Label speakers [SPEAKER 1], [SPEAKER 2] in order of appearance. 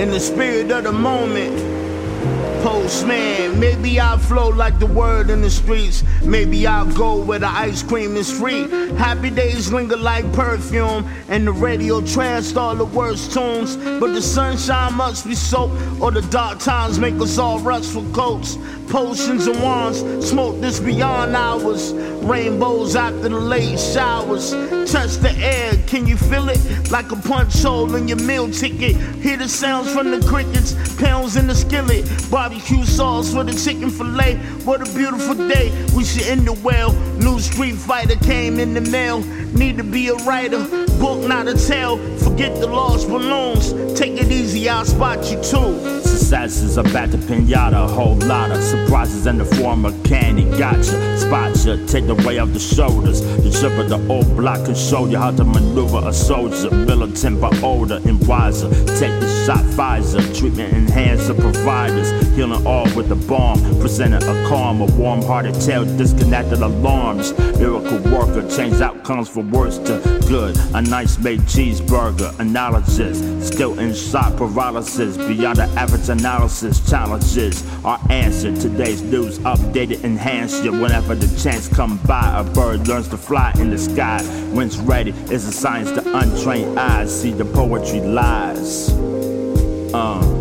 [SPEAKER 1] in the spirit of the moment. Postman, maybe I'll flow like the word in the streets. Maybe I'll go where the ice cream is free. Happy days linger like perfume, and the radio trashed all the worst tunes. But the sunshine must be soaked, or the dark times make us all rust for coats. Potions and wands, smoke this beyond hours. Rainbows after the late showers. Touch the air, can you feel it? Like a punch hole in your meal ticket. Hear the sounds from the crickets, pounds in the skillet. Barbecue sauce for the chicken fillet. What a beautiful day, we should end the well. New Street Fighter came in the mail. Need to be a writer, book not a tale. Forget the lost balloons, take it easy, I'll spot you too.
[SPEAKER 2] Success Successes about to pinata, a whole lot of surprises in the form of candy. Gotcha, spot ya, take the weight off the shoulders. The zip of the old block can show you how to maneuver a soldier. Militant but older and wiser. Take the shot, Pfizer. Treatment enhancer providers. Healing all with a bomb. Presenting a calm, a warm hearted tale, disconnected alarms. Miracle worker, change outcomes from worse to good. A nice made cheeseburger. Analysis, still in shock paralysis. Beyond the average analysis, challenges are answered. Today's news updated, enhanced you whenever the chance come by. A bird learns to fly in the sky. When's ready is a science to untrained eyes. See the poetry lies. Uh.